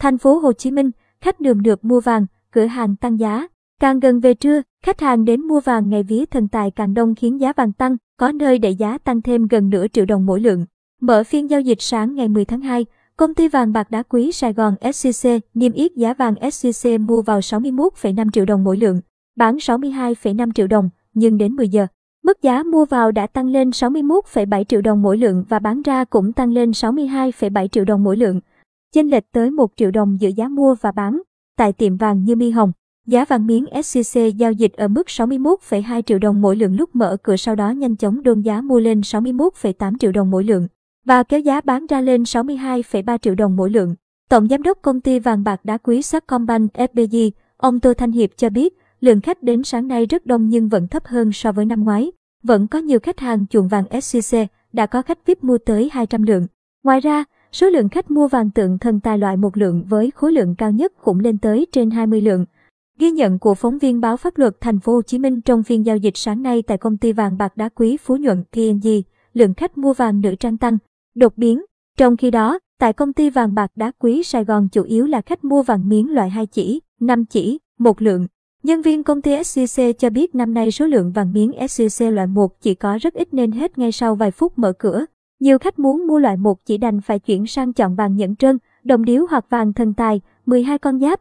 Thành phố Hồ Chí Minh, khách nườm nượp mua vàng, cửa hàng tăng giá. Càng gần về trưa, khách hàng đến mua vàng ngày vía thần tài càng đông khiến giá vàng tăng, có nơi đẩy giá tăng thêm gần nửa triệu đồng mỗi lượng. Mở phiên giao dịch sáng ngày 10 tháng 2, công ty vàng bạc đá quý Sài Gòn SCC niêm yết giá vàng SCC mua vào 61,5 triệu đồng mỗi lượng, bán 62,5 triệu đồng, nhưng đến 10 giờ, mức giá mua vào đã tăng lên 61,7 triệu đồng mỗi lượng và bán ra cũng tăng lên 62,7 triệu đồng mỗi lượng. Chênh lệch tới 1 triệu đồng giữa giá mua và bán. Tại tiệm vàng như Mi Hồng, giá vàng miếng SCC giao dịch ở mức 61,2 triệu đồng mỗi lượng lúc mở cửa sau đó nhanh chóng đôn giá mua lên 61,8 triệu đồng mỗi lượng và kéo giá bán ra lên 62,3 triệu đồng mỗi lượng. Tổng giám đốc công ty vàng bạc đá quý Sacombank FBG, ông Tô Thanh Hiệp cho biết, lượng khách đến sáng nay rất đông nhưng vẫn thấp hơn so với năm ngoái. Vẫn có nhiều khách hàng chuộng vàng SCC, đã có khách VIP mua tới 200 lượng. Ngoài ra, số lượng khách mua vàng tượng thần tài loại một lượng với khối lượng cao nhất cũng lên tới trên 20 lượng. Ghi nhận của phóng viên báo pháp luật thành phố Hồ Chí Minh trong phiên giao dịch sáng nay tại công ty vàng bạc đá quý Phú Nhuận PNG, lượng khách mua vàng nữ trang tăng, đột biến. Trong khi đó, tại công ty vàng bạc đá quý Sài Gòn chủ yếu là khách mua vàng miếng loại 2 chỉ, 5 chỉ, một lượng. Nhân viên công ty SCC cho biết năm nay số lượng vàng miếng SCC loại 1 chỉ có rất ít nên hết ngay sau vài phút mở cửa. Nhiều khách muốn mua loại 1 chỉ đành phải chuyển sang chọn vàng nhẫn trơn, đồng điếu hoặc vàng thần tài, 12 con giáp.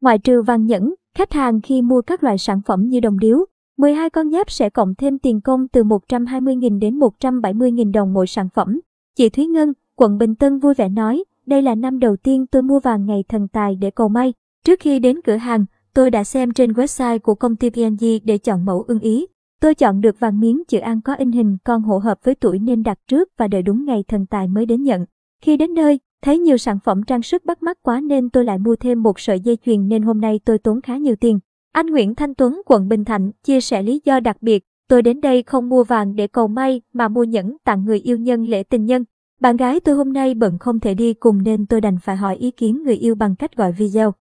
Ngoại trừ vàng nhẫn, khách hàng khi mua các loại sản phẩm như đồng điếu, 12 con giáp sẽ cộng thêm tiền công từ 120.000 đến 170.000 đồng mỗi sản phẩm. Chị Thúy Ngân, quận Bình Tân vui vẻ nói, đây là năm đầu tiên tôi mua vàng ngày thần tài để cầu may. Trước khi đến cửa hàng, tôi đã xem trên website của công ty PNG để chọn mẫu ưng ý. Tôi chọn được vàng miếng chữ An có in hình con hộ hợp với tuổi nên đặt trước và đợi đúng ngày thần tài mới đến nhận. Khi đến nơi, thấy nhiều sản phẩm trang sức bắt mắt quá nên tôi lại mua thêm một sợi dây chuyền nên hôm nay tôi tốn khá nhiều tiền. Anh Nguyễn Thanh Tuấn, quận Bình Thạnh, chia sẻ lý do đặc biệt, tôi đến đây không mua vàng để cầu may mà mua nhẫn tặng người yêu nhân lễ tình nhân. Bạn gái tôi hôm nay bận không thể đi cùng nên tôi đành phải hỏi ý kiến người yêu bằng cách gọi video.